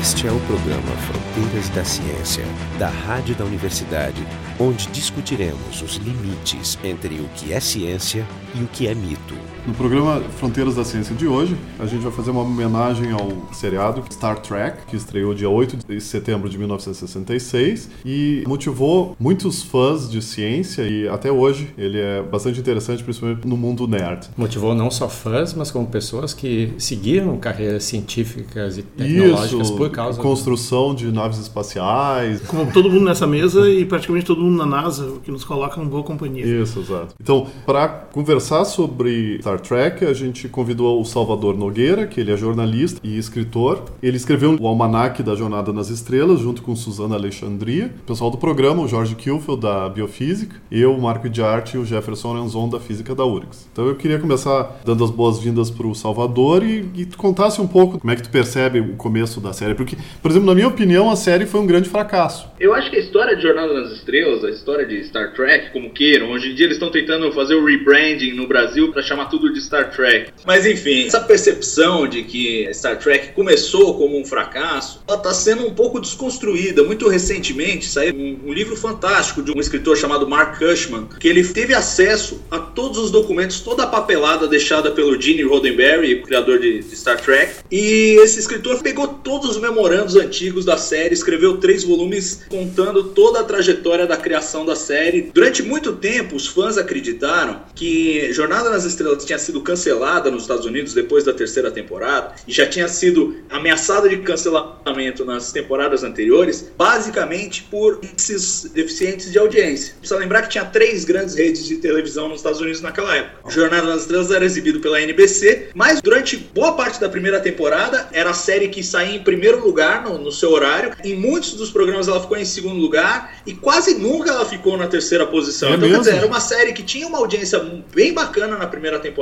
Este é o programa Fronteiras da Ciência, da Rádio da Universidade, onde discutiremos os limites entre o que é ciência e o que é mito. No programa Fronteiras da Ciência de hoje, a gente vai fazer uma homenagem ao seriado Star Trek, que estreou dia 8 de setembro de 1966 e motivou muitos fãs de ciência e até hoje ele é bastante interessante, principalmente no mundo nerd. Motivou não só fãs, mas como pessoas que seguiram carreiras científicas e tecnológicas Isso, por causa construção de naves espaciais. Com todo mundo nessa mesa e praticamente todo mundo na NASA, o que nos coloca em boa companhia. Isso, exato. Então, para conversar sobre Star Trek, a gente convidou o Salvador Nogueira, que ele é jornalista e escritor. Ele escreveu o Almanac da Jornada nas Estrelas, junto com Suzana Alexandria. O pessoal do programa, o Jorge Kilfeld, da Biofísica. Eu, o Marco de Arte e o Jefferson Renzon, da Física da URGS. Então, eu queria começar dando as boas-vindas para o Salvador e, e tu contasse um pouco como é que tu percebe o começo da série. Porque, por exemplo, na minha opinião, a série foi um grande fracasso. Eu acho que a história de Jornada nas Estrelas, a história de Star Trek, como queiram, hoje em dia eles estão tentando fazer o rebranding no Brasil para chamar tudo de Star Trek. Mas enfim, essa percepção de que Star Trek começou como um fracasso, ela está sendo um pouco desconstruída. Muito recentemente saiu um, um livro fantástico de um escritor chamado Mark Cushman, que ele teve acesso a todos os documentos, toda a papelada deixada pelo Gene Roddenberry, criador de, de Star Trek. E esse escritor pegou todos os memorandos antigos da série, escreveu três volumes contando toda a trajetória da criação da série. Durante muito tempo, os fãs acreditaram que Jornada nas Estrelas tinha sido cancelada nos Estados Unidos depois da terceira temporada e já tinha sido ameaçada de cancelamento nas temporadas anteriores, basicamente por esses deficientes de audiência. Precisa lembrar que tinha três grandes redes de televisão nos Estados Unidos naquela época. Jornada nas Estrelas era exibido pela NBC, mas durante boa parte da primeira temporada era a série que saía em primeiro lugar no, no seu horário. Em muitos dos programas ela ficou em segundo lugar e quase nunca ela ficou na terceira posição. É então, mesmo? quer dizer, era uma série que tinha uma audiência bem bacana na primeira temporada.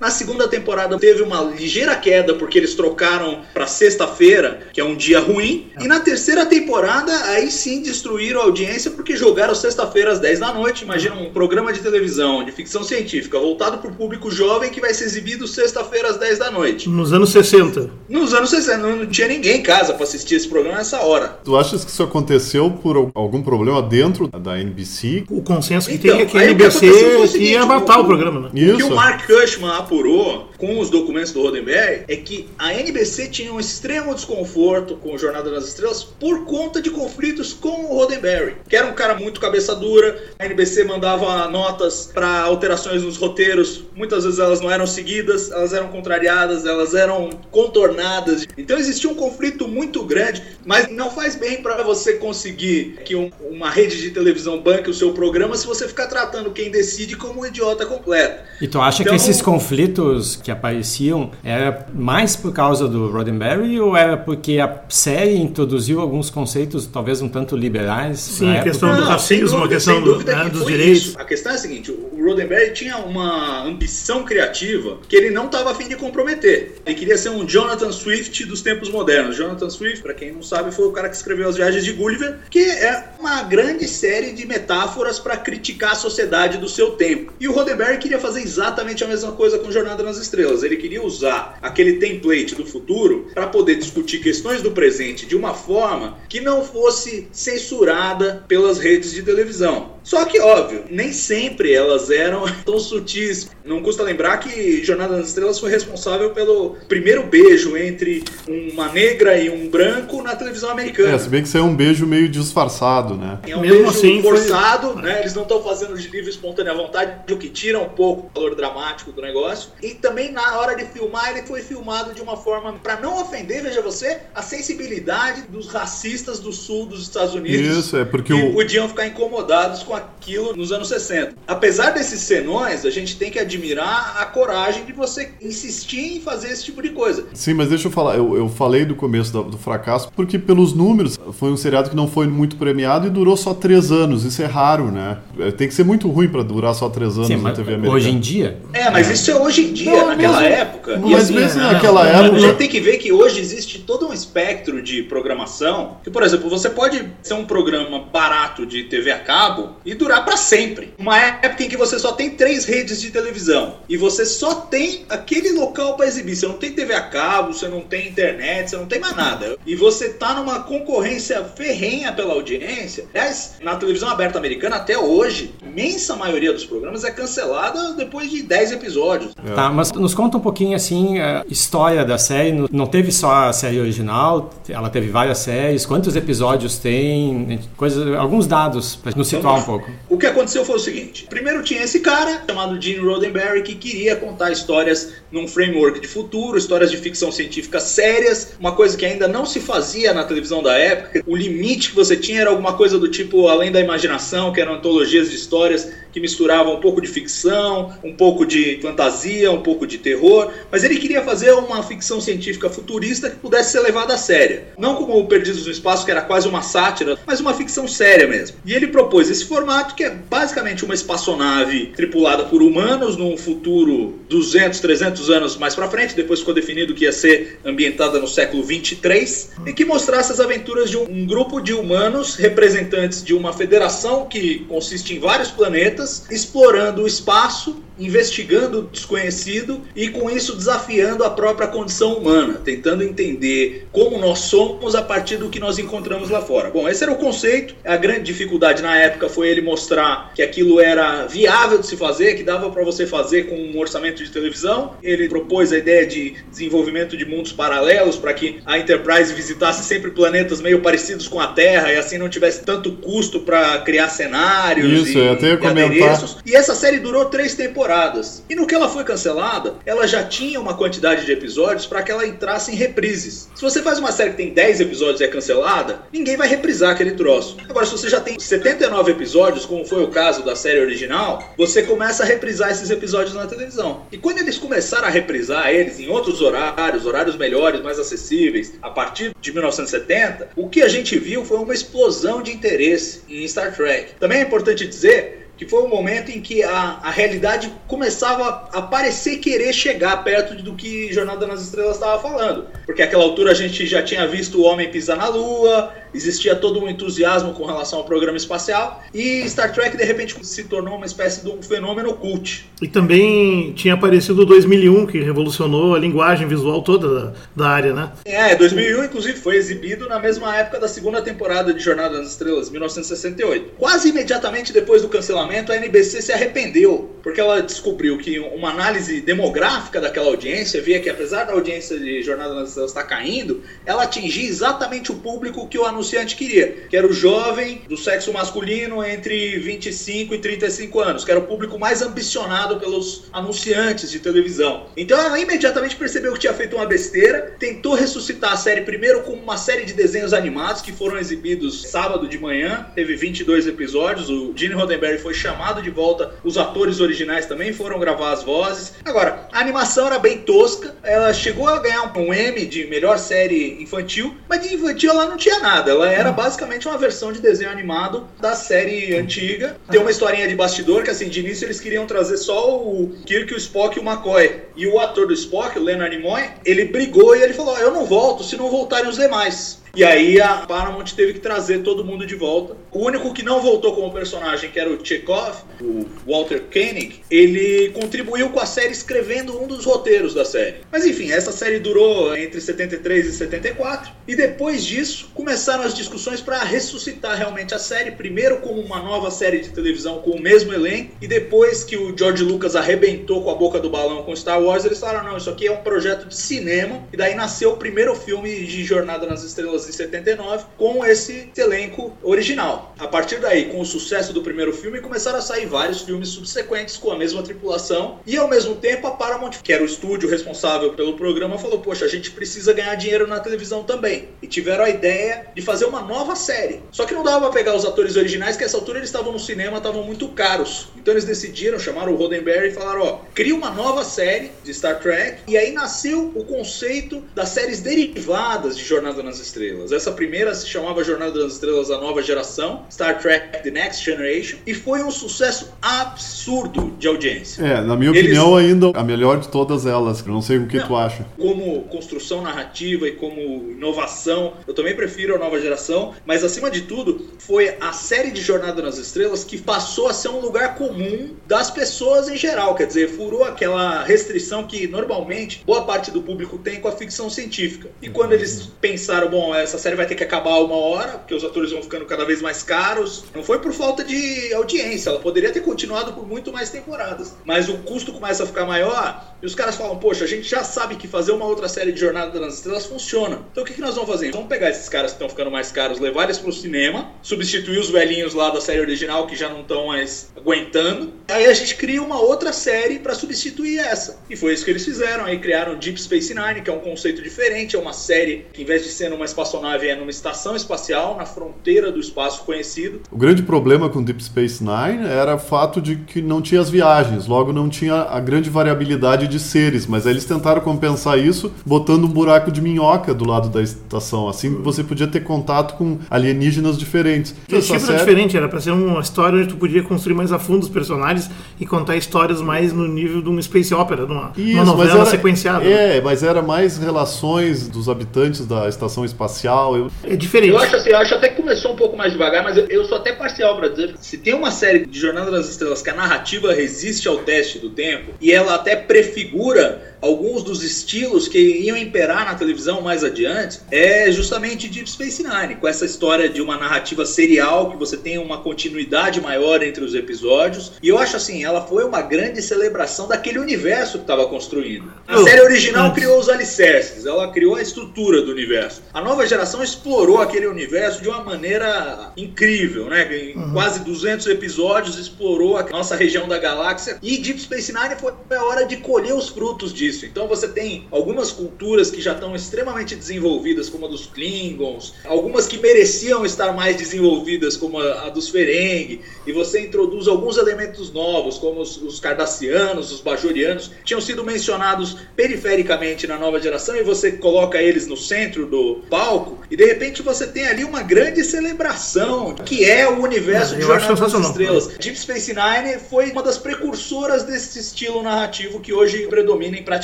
Na segunda temporada teve uma ligeira queda porque eles trocaram para sexta-feira, que é um dia ruim. E na terceira temporada, aí sim destruíram a audiência porque jogaram sexta-feira às 10 da noite. Imagina um programa de televisão de ficção científica voltado para o público jovem que vai ser exibido sexta-feira às 10 da noite. Nos anos 60. Nos anos 60 não, não tinha ninguém em casa para assistir esse programa nessa hora. Tu achas que isso aconteceu por al- algum problema dentro da NBC? O consenso que Então, tem é que a NBC ia matar o- o programa, né? O que Isso. o Mark Cushman apurou com os documentos do Roddenberry é que a NBC tinha um extremo desconforto com o Jornada nas Estrelas por conta de conflitos com o Roddenberry, que era um cara muito cabeça dura. A NBC mandava notas para alterações nos roteiros, muitas vezes elas não eram seguidas, elas eram contrariadas, elas eram contornadas. Então existia um conflito muito grande, mas não faz bem para você conseguir que um- uma rede de televisão banque o seu programa se você ficar tratando quem decide como um idiota completo. E tu acha Então- que esses conflitos que apareciam era mais por causa do Roddenberry ou era porque a série introduziu alguns conceitos talvez um tanto liberais? Sim, a época? questão do racismo, a questão do- dúvida né, dos direitos. isso. A questão é a seguinte: o Roddenberry tinha uma ambição criativa que ele não estava afim de comprometer. Ele queria ser um Jonathan Swift dos tempos modernos. Jonathan Swift, para quem não sabe, foi o cara que escreveu As Viagens de Gulliver, que é uma grande série de metáforas para criticar a sociedade do seu tempo. E o Roddenberry queria fazer exatamente a mesma coisa com Jornada nas Estrelas. Ele queria usar aquele template do futuro para poder discutir questões do presente de uma forma que não fosse censurada pelas redes de televisão. Só que, óbvio, nem sempre elas eram tão sutis. Não custa lembrar que Jornada nas Estrelas foi responsável pelo primeiro beijo entre uma negra e um branco na televisão americana. É, se bem que isso é um beijo meio disfarçado, né? É um Mesmo beijo assim, foi- forçado, né? Eles não estão fazendo de livre e espontânea vontade, o que tira um pouco o valor dramático do negócio. E também na hora de filmar, ele foi filmado de uma forma para não ofender, veja você, a sensibilidade dos racistas do sul dos Estados Unidos. Isso, é porque que o. podiam ficar incomodados com aquilo nos anos 60. Apesar desses senões, a gente tem que admirar a coragem de você insistir em fazer esse tipo de coisa. Sim, mas deixa eu falar. Eu, eu falei do começo do, do fracasso porque, pelos números, foi um seriado que não foi muito premiado e durou só três anos. Isso é raro, né? É, Tem que ser muito ruim pra durar só três anos Sim, na TV americana. hoje em dia É, mas isso é hoje em dia, Não, naquela mesmo- época. Mas assim, mesmo né, naquela não, A época. gente tem que ver que hoje existe todo um espectro de programação. Que, por exemplo, você pode ser um programa barato de TV a cabo e durar para sempre. Uma época em que você só tem três redes de televisão e você só tem aquele local para exibir. Você não tem TV a cabo, você não tem internet, você não tem mais nada. E você tá numa concorrência ferrenha pela audiência. Aliás, na televisão aberta americana, até hoje, imensa maioria dos programas é cancelada depois de 10 episódios. É. Tá, mas nos conta um pouquinho assim a história da série. Não teve só a série original, ela teve várias séries. Quantos episódios tem? Coisas, alguns dados para nos situar um pouco. O que aconteceu foi o seguinte: primeiro tinha esse cara chamado Gene Roddenberry que queria contar histórias num framework de futuro, histórias de ficção científica sérias, uma coisa que ainda não se fazia na televisão da época. O limite que você tinha era alguma coisa do tipo além da imaginação, que eram antologias de histórias que misturavam um pouco de ficção, um pouco de fantasia, um pouco de terror, mas ele queria fazer uma ficção científica futurista que pudesse ser levada a sério. Não como o Perdidos no Espaço, que era quase uma sátira, mas uma ficção séria mesmo. E ele propôs esse formato que é basicamente uma espaçonave tripulada por humanos num futuro 200, 300 anos mais para frente, depois ficou definido que ia ser ambientada no século 23 e que mostrasse as aventuras de um grupo de humanos representantes de uma federação que consiste em vários planetas explorando o espaço investigando o desconhecido e com isso desafiando a própria condição humana, tentando entender como nós somos a partir do que nós encontramos lá fora. Bom, esse era o conceito. A grande dificuldade na época foi ele mostrar que aquilo era viável de se fazer, que dava para você fazer com um orçamento de televisão. Ele propôs a ideia de desenvolvimento de mundos paralelos para que a Enterprise visitasse sempre planetas meio parecidos com a Terra e assim não tivesse tanto custo para criar cenários isso, e, eu até e comentar. adereços. E essa série durou três temporadas temporadas. E no que ela foi cancelada, ela já tinha uma quantidade de episódios para que ela entrasse em reprises. Se você faz uma série que tem 10 episódios e é cancelada, ninguém vai reprisar aquele troço. Agora, se você já tem 79 episódios, como foi o caso da série original, você começa a reprisar esses episódios na televisão. E quando eles começaram a reprisar eles em outros horários, horários melhores, mais acessíveis, a partir de 1970, o que a gente viu foi uma explosão de interesse em Star Trek. Também é importante dizer que foi o momento em que a, a realidade começava a parecer querer chegar perto do que Jornada nas Estrelas estava falando. Porque àquela altura a gente já tinha visto o homem pisar na Lua, existia todo um entusiasmo com relação ao programa espacial, e Star Trek de repente se tornou uma espécie de um fenômeno cult. E também tinha aparecido o 2001, que revolucionou a linguagem visual toda da, da área, né? É, 2001 inclusive foi exibido na mesma época da segunda temporada de Jornada nas Estrelas, 1968. Quase imediatamente depois do cancelamento, a NBC se arrependeu, porque ela descobriu que uma análise demográfica daquela audiência via que apesar da audiência de Jornada nas Estrelas estar caindo, ela atingia exatamente o público que o anunciante queria, que era o jovem do sexo masculino entre 25 e 35 anos, que era o público mais ambicionado pelos anunciantes de televisão. Então ela imediatamente percebeu que tinha feito uma besteira, tentou ressuscitar a série primeiro com uma série de desenhos animados que foram exibidos sábado de manhã, teve 22 episódios, o Gene Roddenberry foi chamado de volta, os atores originais também foram gravar as vozes. Agora, a animação era bem tosca, ela chegou a ganhar um M de melhor série infantil, mas de infantil ela não tinha nada, ela era basicamente uma versão de desenho animado da série antiga. Tem uma historinha de bastidor que, assim, de início eles queriam trazer só o Kirk, o Spock e o McCoy. E o ator do Spock, o Leonard Nimoy, ele brigou e ele falou: Eu não volto se não voltarem os demais. E aí a Paramount teve que trazer todo mundo de volta. O único que não voltou como personagem, que era o Chekhov, o Walter Koenig, ele contribuiu com a série escrevendo um dos roteiros da série. Mas enfim, essa série durou entre 73 e 74. E depois disso, começaram as discussões para ressuscitar realmente a série. Primeiro como uma nova série de televisão com o mesmo elenco. E depois que o George Lucas arrebentou com a boca do balão com Star Wars, eles falaram: não, isso aqui é um projeto de cinema. E daí nasceu o primeiro filme de Jornada nas Estrelas em 79 com esse elenco original. A partir daí, com o sucesso do primeiro filme, começaram a sair vários filmes subsequentes com a mesma tripulação e ao mesmo tempo a Paramount, que era o estúdio responsável pelo programa, falou: "Poxa, a gente precisa ganhar dinheiro na televisão também". E tiveram a ideia de fazer uma nova série. Só que não dava para pegar os atores originais, que essa altura eles estavam no cinema, estavam muito caros. Então eles decidiram, chamaram o Roddenberry e falaram: ó, cria uma nova série de Star Trek. E aí nasceu o conceito das séries derivadas de Jornada nas Estrelas. Essa primeira se chamava Jornada nas Estrelas A Nova Geração, Star Trek The Next Generation, e foi um sucesso absurdo de audiência. É, na minha eles... opinião, ainda a melhor de todas elas. Eu não sei o que não, tu acha. Como construção narrativa e como inovação, eu também prefiro a Nova Geração, mas acima de tudo, foi a série de Jornada nas Estrelas que passou a ser um lugar comum das pessoas em geral. Quer dizer, furou aquela restrição que normalmente boa parte do público tem com a ficção científica. E quando eles pensaram, bom, essa série vai ter que acabar uma hora, porque os atores vão ficando cada vez mais caros, não foi por falta de audiência, ela poderia ter continuado por muito mais temporadas. Mas o custo começa a ficar maior e os caras falam, poxa, a gente já sabe que fazer uma outra série de Jornada nas Estrelas funciona. Então o que, que nós vamos fazer? Vamos pegar esses caras que estão ficando mais caros, levar eles pro cinema, substituir os velhinhos lá da série original que já não estão mais aguentando. Aí a gente cria uma outra série para substituir essa. E foi isso que eles fizeram. Aí criaram Deep Space Nine, que é um conceito diferente, é uma série que, em vez de ser numa espaçonave, é numa estação espacial, na fronteira do espaço conhecido. O grande problema com Deep Space Nine era o fato de que não tinha as viagens, logo não tinha a grande variabilidade de seres, mas aí eles tentaram compensar isso botando um buraco de minhoca do lado da estação. Assim você podia ter contato com alienígenas diferentes. O tipo série... era diferente, era para ser uma história onde tu podia construir mais a fundo os personagens e contar histórias mais no nível de uma space opera, de uma, Isso, uma novela era, sequenciada. É, mas era mais relações dos habitantes da estação espacial. Eu... É diferente. Eu acho assim, eu acho até que começou um pouco mais devagar, mas eu, eu sou até parcial para dizer. Se tem uma série de Jornada das Estrelas que a narrativa resiste ao teste do tempo e ela até prefigura alguns dos estilos que iam imperar na televisão mais adiante é justamente Deep Space Nine, com essa história de uma narrativa serial que você tem uma continuidade maior entre os episódios. E eu acho assim, ela foi uma grande celebração daquele universo que estava construindo. A série original criou os alicerces, ela criou a estrutura do universo. A nova geração explorou aquele universo de uma maneira incrível, né? Em uhum. quase 200 episódios explorou a nossa região da galáxia e Deep Space Nine foi a hora de colher os frutos disso Então você tem algumas culturas que já estão extremamente desenvolvidas, como a dos Klingons, algumas que mereciam estar mais desenvolvidas, como a, a dos Ferengi, e você introduz alguns elementos novos, como os, os Cardassianos, os Bajorianos, tinham sido mencionados perifericamente na nova geração, e você coloca eles no centro do palco, e de repente você tem ali uma grande celebração, que é o universo de Jornada das Estrelas. Deep Space Nine foi uma das precursoras desse estilo narrativo que hoje predomina em praticamente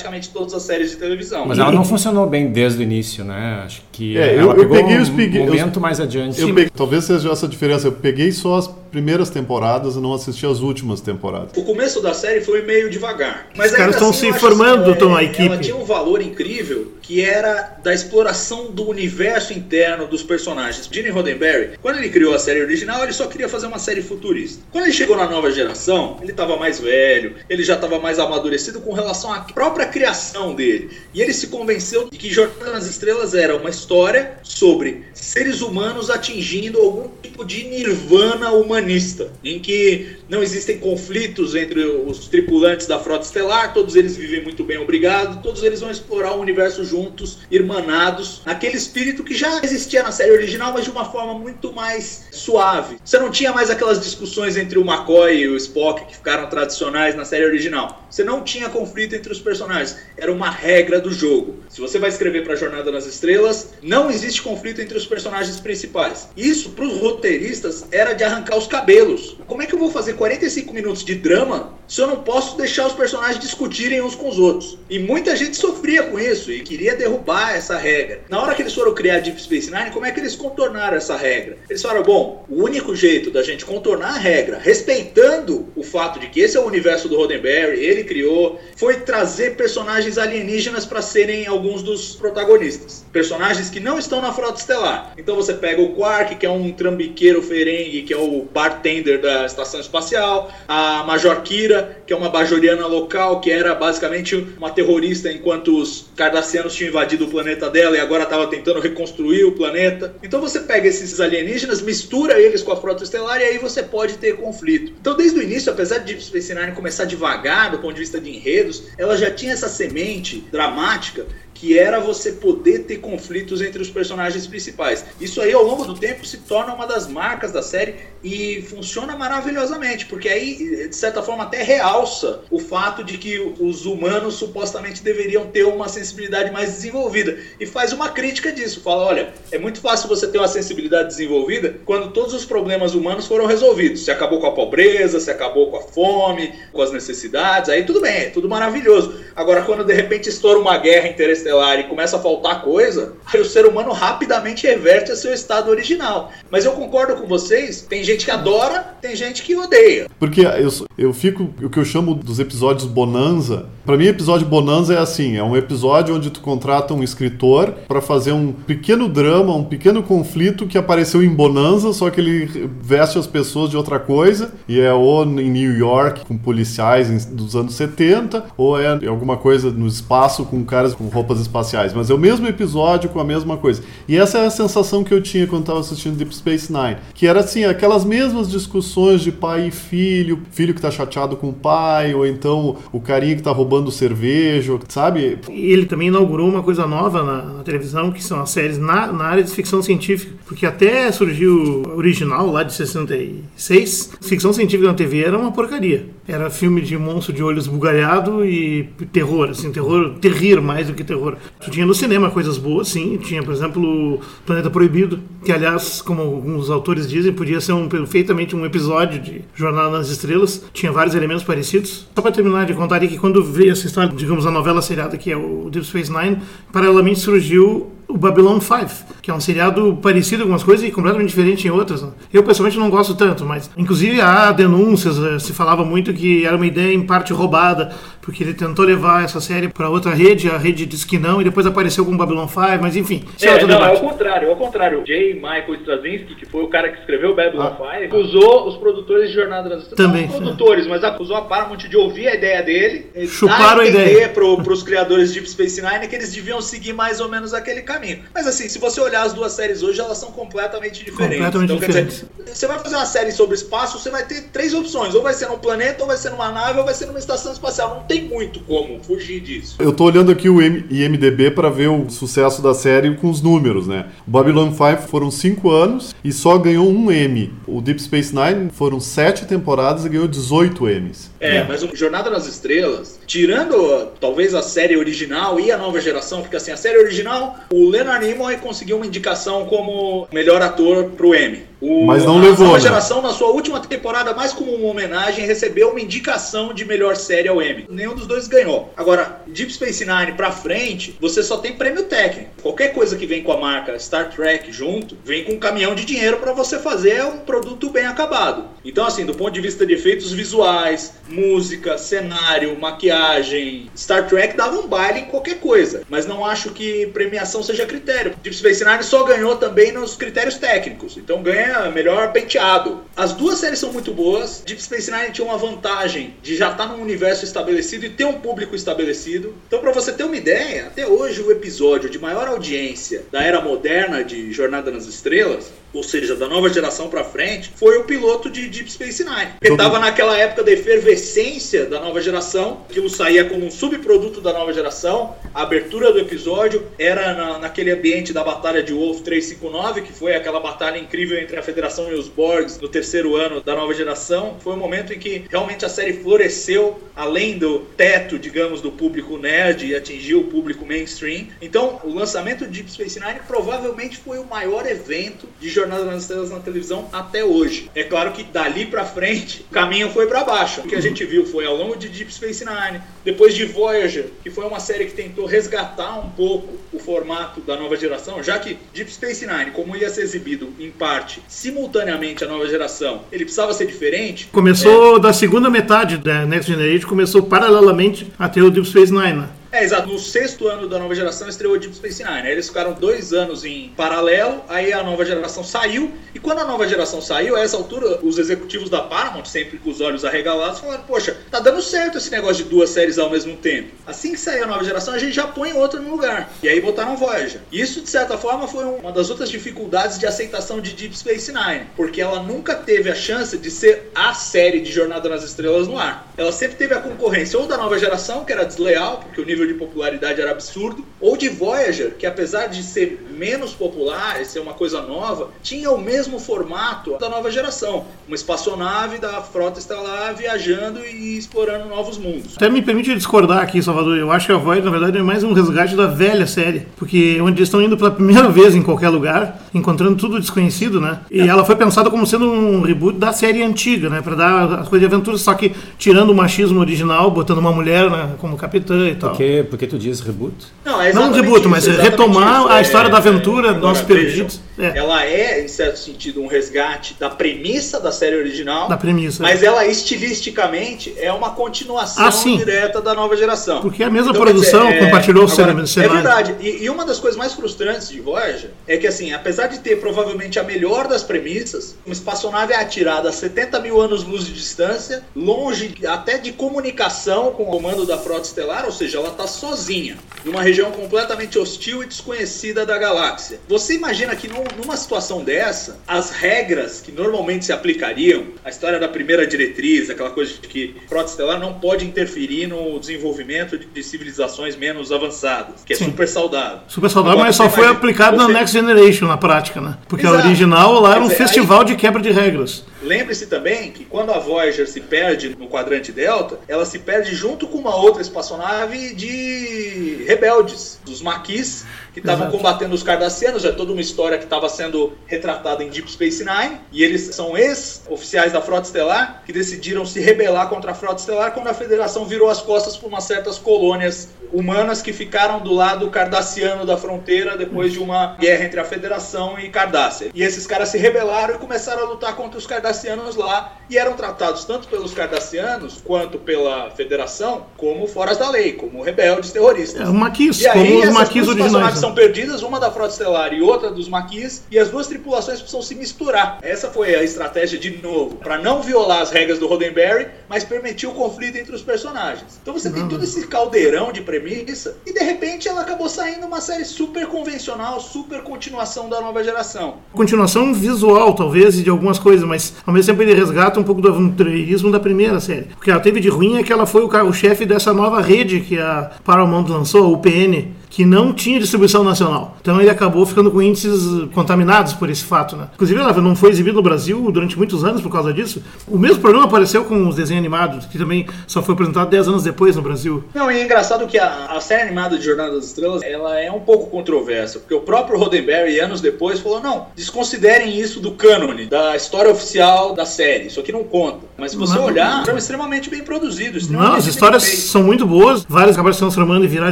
praticamente todas as séries de televisão. Mas ela não funcionou bem desde o início, né? Acho que é, ela eu, eu peguei um os peguei, momento eu, mais adiante. Eu peguei, talvez seja essa a diferença. Eu peguei só as primeiras temporadas e não assisti as últimas temporadas. O começo da série foi meio devagar. Mas Os caras estão assim, se formando, estão é, a equipe. Ela tinha um valor incrível que era da exploração do universo interno dos personagens. Gene Roddenberry, quando ele criou a série original, ele só queria fazer uma série futurista. Quando ele chegou na nova geração, ele estava mais velho, ele já estava mais amadurecido com relação à própria criação dele. E ele se convenceu de que Jornada nas Estrelas era uma história sobre seres humanos atingindo algum tipo de nirvana humanista, em que não existem conflitos entre os tripulantes da frota estelar, todos eles vivem muito bem, obrigado, todos eles vão explorar o universo juntos, irmanados, naquele espírito que já existia na série original, mas de uma forma muito mais suave. Você não tinha mais aquelas discussões entre o McCoy e o Spock que ficaram tradicionais na série original. Você não tinha conflito entre os personagens, era uma regra do jogo. Se você vai escrever para Jornada nas Estrelas, não existe conflito entre os personagens principais. Isso para os roteiristas era de arrancar os cabelos. Como é que eu vou fazer 45 minutos de drama se eu não posso deixar os personagens discutirem uns com os outros. E muita gente sofria com isso e queria derrubar essa regra. Na hora que eles foram criar Deep Space Nine, como é que eles contornaram essa regra? Eles falaram: bom, o único jeito da gente contornar a regra, respeitando o fato de que esse é o universo do Roddenberry, ele criou, foi trazer personagens alienígenas para serem alguns dos protagonistas. Personagens que não estão na frota estelar. Então você pega o Quark, que é um trambiqueiro ferengue, que é o bartender da estação espacial a Major Kira, que é uma bajoriana local, que era basicamente uma terrorista enquanto os cardassianos tinham invadido o planeta dela e agora estava tentando reconstruir o planeta. Então você pega esses alienígenas, mistura eles com a frota estelar e aí você pode ter conflito. Então desde o início, apesar de Deep Space Nine começar devagar do ponto de vista de enredos, ela já tinha essa semente dramática que era você poder ter conflitos entre os personagens principais. Isso aí, ao longo do tempo, se torna uma das marcas da série e funciona maravilhosamente, porque aí, de certa forma, até realça o fato de que os humanos supostamente deveriam ter uma sensibilidade mais desenvolvida. E faz uma crítica disso. Fala: olha, é muito fácil você ter uma sensibilidade desenvolvida quando todos os problemas humanos foram resolvidos. Se acabou com a pobreza, se acabou com a fome, com as necessidades, aí tudo bem, é tudo maravilhoso. Agora, quando de repente estoura uma guerra interestelar e começa a faltar coisa, aí o ser humano rapidamente reverte a seu estado original. Mas eu concordo com vocês, tem gente que adora, tem gente que odeia. Porque eu, eu fico, o que eu chamo dos episódios bonanza, para mim episódio bonanza é assim, é um episódio onde tu contrata um escritor para fazer um pequeno drama, um pequeno conflito que apareceu em bonanza, só que ele veste as pessoas de outra coisa, e é ou em New York com policiais dos anos 70, ou é alguma coisa no espaço com caras com roupas espaciais, mas é o mesmo episódio com a mesma coisa. E essa é a sensação que eu tinha quando estava assistindo Deep Space Nine, que era assim, aquelas mesmas discussões de pai e filho, filho que tá chateado com o pai, ou então o carinha que tá roubando cerveja, sabe? Ele também inaugurou uma coisa nova na, na televisão, que são as séries na, na, área de ficção científica, porque até surgiu original lá de 66, ficção científica na TV era uma porcaria. Era filme de monstro de olhos bugalhado e terror, assim, terror, terrir mais do que terror. Tu tinha no cinema coisas boas, sim. Tinha, por exemplo, Planeta Proibido, que aliás, como alguns autores dizem, podia ser um, perfeitamente um episódio de Jornada nas Estrelas. Tinha vários elementos parecidos. Só para terminar de contar aqui, quando veio essa história, digamos, a novela seriada que é o Deep Space Nine, paralelamente surgiu o Babylon 5, que é um seriado parecido em algumas coisas e completamente diferente em outras. Né? Eu pessoalmente não gosto tanto, mas inclusive há denúncias, eh, se falava muito que era uma ideia em parte roubada, porque ele tentou levar essa série para outra rede, a rede disse que não, e depois apareceu com o Babylon 5, mas enfim. É, é, não, é o contrário, é o contrário. J. Michael Straczynski, que foi o cara que escreveu Babylon ah. 5, acusou os produtores de Jornada nas Estrelas. Também. Não produtores, mas acusou a Paramount de ouvir a ideia dele, chuparam a ideia para os criadores de Deep Space Nine que eles deviam seguir mais ou menos aquele caminho. Mas assim, se você olhar as duas séries hoje, elas são completamente diferentes. Completamente então, diferentes. Dizer, você vai fazer uma série sobre espaço, você vai ter três opções. Ou vai ser num planeta, ou vai ser numa nave, ou vai ser numa estação espacial. Não tem muito como fugir disso. Eu tô olhando aqui o IMDB para ver o sucesso da série com os números, né? O Babylon 5 foram cinco anos e só ganhou um M. O Deep Space Nine foram sete temporadas e ganhou 18 M's. É, é. mas o Jornada nas Estrelas, tirando talvez a série original e a nova geração, porque assim, a série original, o Leonard Nimoy conseguiu uma indicação como melhor ator pro Emmy. O, Mas não levou. A nova né? geração, na sua última temporada, mais como uma homenagem, recebeu uma indicação de melhor série ao Emmy. Nenhum dos dois ganhou. Agora, Deep Space Nine pra frente, você só tem prêmio técnico. Qualquer coisa que vem com a marca Star Trek junto, vem com um caminhão de dinheiro para você fazer um produto bem acabado. Então, assim, do ponto de vista de efeitos visuais, música, cenário, maquiagem, Star Trek dava um baile em qualquer coisa. Mas não acho que premiação seja critério. Deep Space Nine só ganhou também nos critérios técnicos. Então ganha melhor penteado. As duas séries são muito boas. Deep Space Nine tinha uma vantagem de já estar tá num universo estabelecido e ter um público estabelecido. Então, para você ter uma ideia, até hoje o episódio de maior audiência da era moderna de Jornada nas Estrelas ou seja, da nova geração para frente, foi o piloto de Deep Space Nine. Ele estava naquela época da efervescência da nova geração, aquilo saía como um subproduto da nova geração. A abertura do episódio era na, naquele ambiente da Batalha de Wolf 359, que foi aquela batalha incrível entre a Federação e os Borgs no terceiro ano da nova geração. Foi um momento em que realmente a série floresceu além do teto, digamos, do público nerd e atingiu o público mainstream. Então, o lançamento de Deep Space Nine provavelmente foi o maior evento de Jornada nas Estrelas na televisão até hoje. É claro que dali para frente o caminho foi para baixo. O que a gente viu foi ao longo de Deep Space Nine, depois de Voyager, que foi uma série que tentou resgatar um pouco o formato da nova geração, já que Deep Space Nine, como ia ser exibido em parte simultaneamente a nova geração, ele precisava ser diferente. Começou é... da segunda metade da Next Generation, começou paralelamente até o Deep Space Nine. Né? É, exato. No sexto ano da nova geração estreou Deep Space Nine. Aí eles ficaram dois anos em paralelo, aí a nova geração saiu. E quando a nova geração saiu, a essa altura, os executivos da Paramount, sempre com os olhos arregalados, falaram: Poxa, tá dando certo esse negócio de duas séries ao mesmo tempo. Assim que sair a nova geração, a gente já põe outra no lugar. E aí botaram Voyager. Isso, de certa forma, foi uma das outras dificuldades de aceitação de Deep Space Nine. Porque ela nunca teve a chance de ser a série de Jornada nas Estrelas no ar. Ela sempre teve a concorrência ou da nova geração, que era desleal, porque o nível nível de popularidade era absurdo, ou de Voyager, que apesar de ser menos popular e ser uma coisa nova, tinha o mesmo formato da nova geração. Uma espaçonave da frota estelar viajando e explorando novos mundos. Até me permite discordar aqui, Salvador. Eu acho que a Voyager, na verdade, é mais um resgate da velha série. Porque onde eles estão indo pela primeira vez em qualquer lugar, encontrando tudo desconhecido, né? E ela foi pensada como sendo um reboot da série antiga, né? Pra dar as coisas de aventura, só que tirando o machismo original, botando uma mulher né, como capitã e tal. Por que, por que tu diz reboot? Não, é Não um reboot, isso, mas exatamente retomar isso. a É, história da aventura, vejam, perdidos. É. Ela é, em certo sentido, um resgate da premissa da série original. Da premissa. Mas ela, estilisticamente, é uma continuação Ah, direta da nova geração. Porque é a mesma Então, produção, dizer, compartilhou o agora, cenário. É verdade. E, e uma das coisas mais frustrantes de Voyager é que, assim, apesar de ter provavelmente a melhor das premissas, uma espaçonave é atirada a 70 mil anos-luz de distância, longe até de comunicação com o comando da frota estelar, ou seja, ela está sozinha, numa região completamente hostil e desconhecida da galáxia. Você imagina que num- numa situação dessa, as regras que normalmente se aplicariam, a história da primeira diretriz, aquela coisa de que a frota estelar não pode interferir no desenvolvimento de, de civilizações menos avançadas, que é Sim. super saudável. Super saudável, Agora, mas só foi imagina, aplicado você- na Next Generation, na prática, né? Porque a Exato. original lá era um dizer, festival de quebra de regras. Lembre-se também que quando a Voyager se perde no quadrante Delta, ela se perde junto com uma outra espaçonave de rebeldes, dos Maquis, que estavam combatendo os Cardassianos. É toda uma história que estava sendo retratada em Deep Space Nine. E eles são ex-oficiais da Frota Estelar que decidiram se rebelar contra a Frota Estelar quando a Federação virou as costas para umas certas colônias humanas que ficaram do lado cardassiano da fronteira depois de uma guerra entre a Federação e Cardassia. E esses caras se rebelaram e começaram a lutar contra os cardassianos lá e eram tratados tanto pelos cardassianos quanto pela Federação como fora da lei, como rebeldes terroristas. É o Maquis, E aí, como os Maquis originais. espaçonaves né? são perdidas, uma da Frota Estelar e outra dos Maquis, e as duas tripulações precisam se misturar. Essa foi a estratégia de novo, para não violar as regras do Roddenberry, mas permitir o conflito entre os personagens. Então você tem todo esse caldeirão de premissa, e de repente ela acabou saindo uma série super convencional, super continuação da nova geração. Continuação visual, talvez, e de algumas coisas, mas ao mesmo tempo ele resgata um pouco do aventureirismo da primeira série. O que ela teve de ruim é que ela foi o carro-chefe dessa nova rede que a Paramount lançou, a UPN, que não tinha distribuição nacional. Então ele acabou ficando com índices contaminados por esse fato, né? Inclusive ela não foi exibido no Brasil durante muitos anos por causa disso. O mesmo problema apareceu com os desenhos animados, que também só foi apresentado 10 anos depois no Brasil. Não, e é engraçado que a, a série animada de Jornada das Estrelas, ela é um pouco controversa, porque o próprio Roddenberry, anos depois, falou, não, desconsiderem isso do cânone, da história oficial da série, isso aqui não conta. Mas se você Não. olhar, é extremamente bem produzido, Não, extremamente as bem histórias são muito boas, várias acabaram se transformando e viraram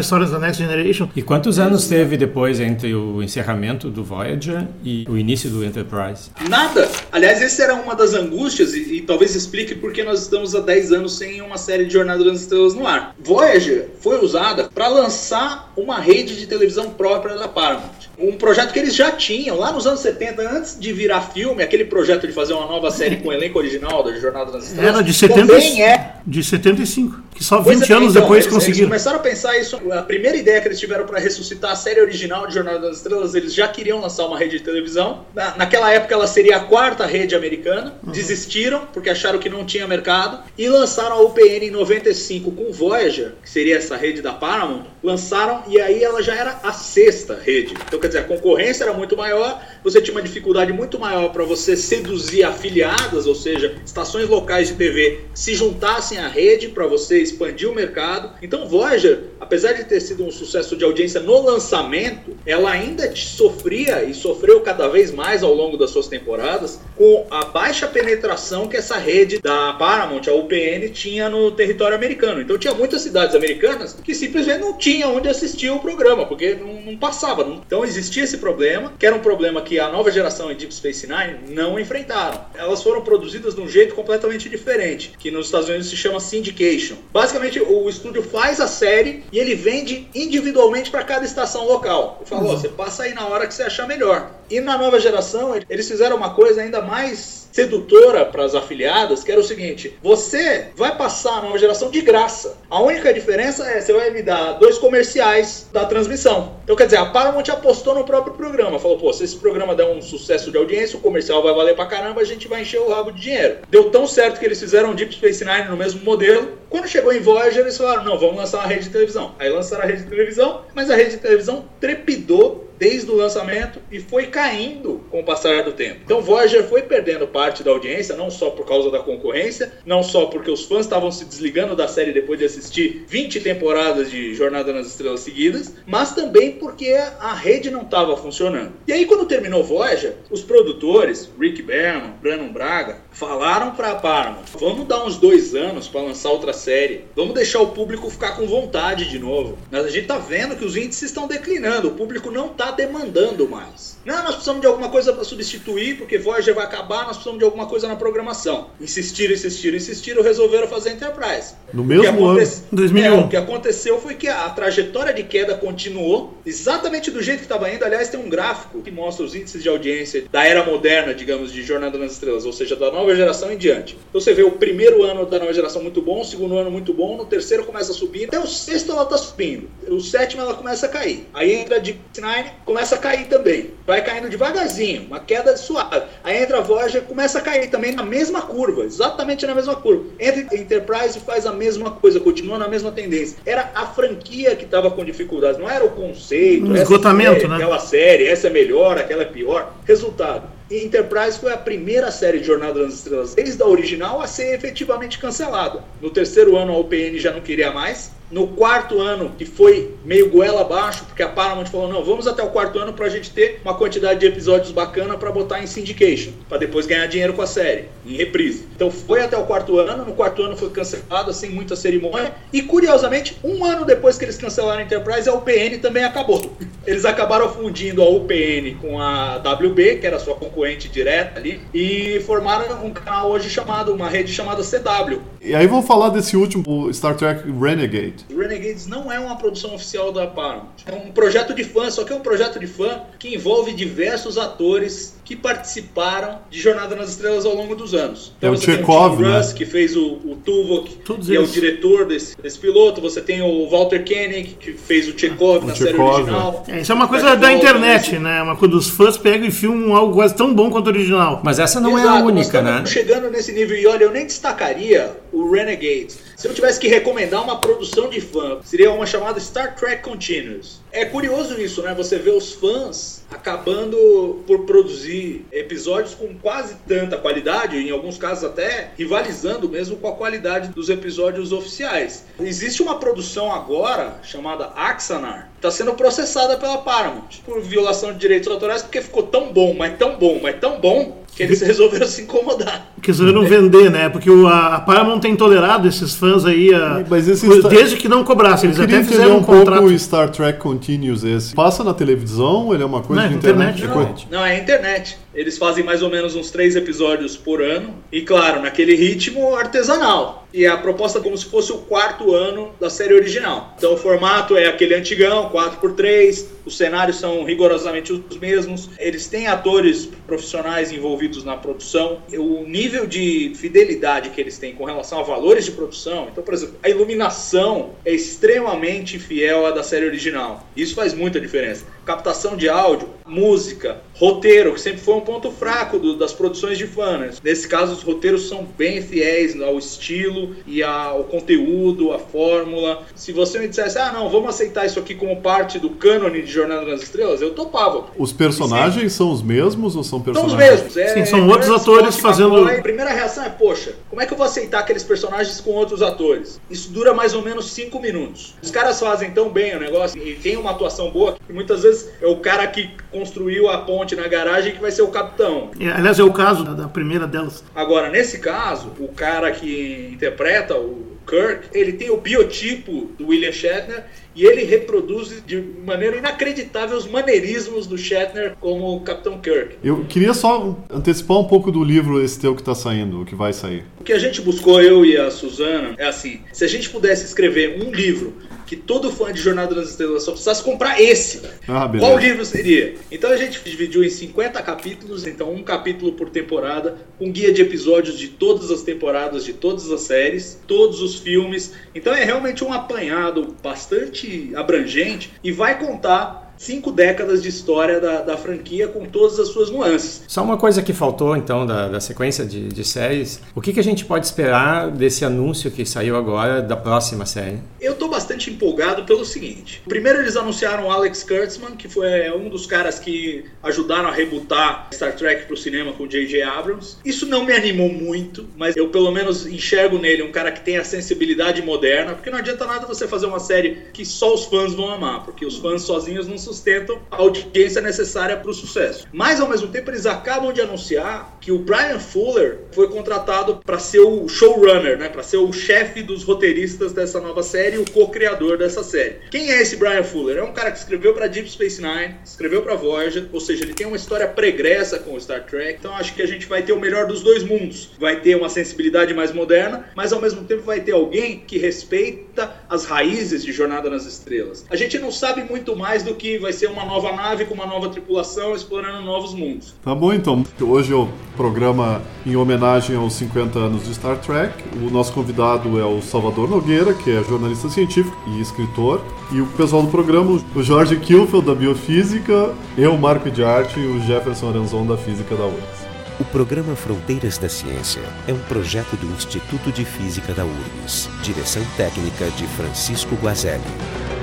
histórias da Next Generation. E quantos anos teve depois entre o encerramento do Voyager e o início do Enterprise? Nada. Aliás, essa era uma das angústias, e, e talvez explique por que nós estamos há 10 anos sem uma série de Jornada das Estrelas no ar. Voyager foi usada para lançar uma rede de televisão própria da Paramount. Um projeto que eles já tinham lá nos anos 70, antes de virar filme, aquele projeto de fazer uma nova série com o elenco original da Jornada das Estrelas. Era de 70 Também é de 75, que só 20 Pois é, anos então, depois eles, conseguiram. Eles começaram a pensar isso. A primeira ideia que eles tiveram para ressuscitar a série original de Jornada das Estrelas, eles já queriam lançar uma rede de televisão. Na, naquela época ela seria a quarta rede americana. Uhum. Desistiram porque acharam que não tinha mercado e lançaram a UPN em 95 com Voyager, que seria essa rede da Paramount. Lançaram e aí ela já era a sexta rede. Então quer dizer, a concorrência era muito maior, você tinha uma dificuldade muito maior para você seduzir afiliadas, ou seja, estações locais de TV se juntassem à rede para você expandir o mercado. Então Voyager, apesar de ter sido um sucesso de audiência no lançamento, ela ainda sofria e sofreu cada vez mais ao longo das suas temporadas com a baixa penetração que essa rede da Paramount, a UPN, tinha no território americano. Então tinha muitas cidades americanas que simplesmente não tinham onde assistir o programa, porque não, não passava. não- Então existia esse problema, que era um problema que a nova geração e Deep Space Nine não enfrentaram. Elas foram produzidas de um jeito completamente diferente, que nos Estados Unidos se chama syndication. Basicamente, o estúdio faz a série e ele vende individualmente para cada estação local. Ele fala, ó, você passa aí na hora que você achar melhor. E na nova geração, eles fizeram uma coisa ainda mais sedutora para as afiliadas, que era o seguinte: você vai passar a nova geração de graça. A única diferença é você vai me dar dois comerciais da transmissão. Então, quer dizer, a Paramount apostou no próprio programa. Falou, pô, se esse programa der um sucesso de audiência, o comercial vai valer pra caramba, a gente vai encher o rabo de dinheiro. Deu tão certo que eles fizeram Deep Space Nine no mesmo modelo. Quando chegou em Voyager, eles falaram, não, vamos lançar uma rede de televisão. Aí lançaram a rede de televisão, mas a rede de televisão trepidou desde o lançamento e foi caindo com o passar do tempo. Então Voyager foi perdendo parte da audiência, não só por causa da concorrência, não só porque os fãs estavam se desligando da série depois de assistir 20 temporadas de Jornada nas Estrelas seguidas, mas também porque a rede não estava funcionando. E aí quando terminou Voyager, os produtores, Rick Berman, Brandon Braga, falaram para a Paramount, vamos dar uns dois anos para lançar outra série, vamos deixar o público ficar com vontade de novo. Mas a gente tá vendo que os índices estão declinando, o público não tá demandando mais. Não, nós precisamos de alguma coisa para substituir, porque Voyager vai acabar, nós precisamos de alguma coisa na programação. Insistiram, insistiram, insistiram, resolveram fazer Enterprise. No mesmo ano, 2001. É, o que aconteceu foi que a trajetória de queda continuou exatamente do jeito que estava indo. Aliás, tem um gráfico que mostra os índices de audiência da era moderna, digamos, de Jornada nas Estrelas, ou seja, da nova geração em diante. Então você vê o primeiro ano da nova geração muito bom, o segundo ano muito bom, no terceiro começa a subir, até o sexto ela está subindo. O sétimo ela começa a cair. Aí entra de Nine, começa a cair também. Vai caindo devagarzinho, uma queda suave. Aí entra a Voyager, começa a cair também na mesma curva, exatamente na mesma curva. Entra Enterprise e faz a mesma coisa, continua na mesma tendência. Era a franquia que estava com dificuldades, não era o conceito. Um esgotamento, série, né? Aquela série, essa é melhor, aquela é pior. Resultado. Enterprise foi a primeira série de Jornada nas Estrelas, desde a original, a ser efetivamente cancelada. No terceiro ano, a UPN já não queria mais. No quarto ano, que foi meio goela abaixo, porque a Paramount falou: não, vamos até o quarto ano pra gente ter uma quantidade de episódios bacana para botar em syndication, para depois ganhar dinheiro com a série, em reprise. Então foi até o quarto ano, no quarto ano foi cancelado, sem muita cerimônia, e curiosamente, um ano depois que eles cancelaram a Enterprise, a UPN também acabou. Eles acabaram fundindo a UPN com a WB, que era a sua concorrente direta ali, e formaram um canal hoje chamado, uma rede chamada CW. E aí vamos falar desse último, Star Trek Renegade. Renegades não é uma produção oficial da Paramount. É um projeto de fã, só que é um projeto de fã que envolve diversos atores que participaram de Jornada nas Estrelas ao longo dos anos. É o você tem Chekhov, Tim né? Russ, que fez o, o Tuvok, Todos que é o diretor desse, desse piloto. Você tem o Walter Koenig, que fez o Chekhov O na série Chekhov, original. É, isso é uma coisa da internet, né? Uma coisa dos fãs pegam e filmam algo quase tão bom quanto o original. Mas essa não é Exato, a nós única, estamos né? chegando nesse nível. E olha, eu nem destacaria o Renegades. Se eu tivesse que recomendar uma produção de fã, seria uma chamada Star Trek Continuous. É curioso isso, né? Você vê os fãs acabando por produzir episódios com quase tanta qualidade, em alguns casos até rivalizando mesmo com a qualidade dos episódios oficiais. Existe uma produção agora chamada Axanar, está sendo processada pela Paramount por violação de direitos autorais porque ficou tão bom, mas tão bom, mas tão bom que eles resolveram se incomodar. Que resolveram vender, né? Porque o, a, a Paramount tem tolerado esses fãs aí a- Mas esse coisa- está- desde que não cobrassem. Eles até fizeram um um pouco contrato. o Star Trek Continuous esse. Passa na televisão, ele é uma coisa Não, de é internet? internet. É coisa- Não, é internet. Eles fazem mais ou menos uns três episódios por ano. E claro, naquele ritmo artesanal. E a proposta é como se fosse o quarto ano da série original. Então o formato é aquele antigão, 4x3. Os cenários são rigorosamente os mesmos. Eles têm atores profissionais envolvidos na produção. O nível de fidelidade que eles têm com relação a valores de produção. Então, por exemplo, a iluminação é extremamente fiel à da série original. Isso faz muita diferença. Captação de áudio, música, roteiro, que sempre foi um ponto fraco do- das produções de fã. né? Nesse caso, os roteiros são bem fiéis ao estilo e ao conteúdo, à fórmula. Se você me dissesse, ah, não, vamos aceitar isso aqui como parte do cânone de Jornada nas Estrelas, eu topava. Os personagens são os mesmos ou são São personagens? os mesmos. É, Sim, são outros Ernst atores fazendo- McCoy. A primeira reação é, poxa, como é que eu vou aceitar aqueles personagens com outros atores? Isso dura mais ou menos cinco minutos. Os caras fazem tão bem o negócio e tem uma atuação boa que muitas vezes é o cara que construiu a ponte na garagem que vai ser o capitão. É, Aliás, é o caso da, da primeira delas. Agora, nesse caso, o cara que interpreta o Kirk, ele tem o biotipo do William Shatner e ele reproduz de maneira inacreditável os maneirismos do Shatner como o Capitão Kirk. Eu queria só antecipar um pouco do livro esse teu que tá saindo, o que vai sair. O que a gente buscou, eu e a Suzana, é assim: se a gente pudesse escrever um livro que todo fã de Jornada nas Estrelas só precisasse comprar esse. Ah, Qual livro seria? Então a gente dividiu em 50 capítulos, então um capítulo por temporada, um guia de episódios de todas as temporadas, de todas as séries, todos os filmes. Então é realmente um apanhado bastante abrangente e vai contar cinco décadas de história da, da, franquia com todas as suas nuances. Só uma coisa que faltou então da, da sequência de, de, séries, o que, que a gente pode esperar desse anúncio que saiu agora da próxima série? Eu estou bastante empolgado pelo seguinte: primeiro eles anunciaram Alex Kurtzman, que foi é, um dos caras que ajudaram a rebutar Star Trek para o cinema com J.J. Abrams. Isso não me animou muito, mas eu pelo menos enxergo nele um cara que tem a sensibilidade moderna, porque não adianta nada você fazer uma série que só os fãs vão amar, porque os fãs sozinhos não sustentam a audiência necessária para o sucesso. Mas ao mesmo tempo eles acabam de anunciar que o Brian Fuller foi contratado para ser o showrunner, né, para ser o chefe dos roteiristas dessa nova série o co-criador dessa série. Quem é esse Brian Fuller? É um cara que escreveu para Deep Space Nine, escreveu para Voyager, ou seja, ele tem uma história pregressa com o Star Trek. Então acho que a gente vai ter o melhor dos dois mundos. Vai ter uma sensibilidade mais moderna, mas ao mesmo tempo vai ter alguém que respeita as raízes de Jornada nas Estrelas. A gente não sabe muito mais do que vai ser uma nova nave com uma nova tripulação explorando novos mundos. Tá bom então. Hoje é o programa em homenagem aos 50 anos de Star Trek. O nosso convidado é o Salvador Nogueira, que é jornalista científico e escritor. E o pessoal do programa, o Jorge Kilfeld, da Biofísica, eu, Marco de Arte e o Jefferson Aranzon, da Física da URGS. O programa Fronteiras da Ciência é um projeto do Instituto de Física da URGS. Direção técnica de Francisco Guazelli.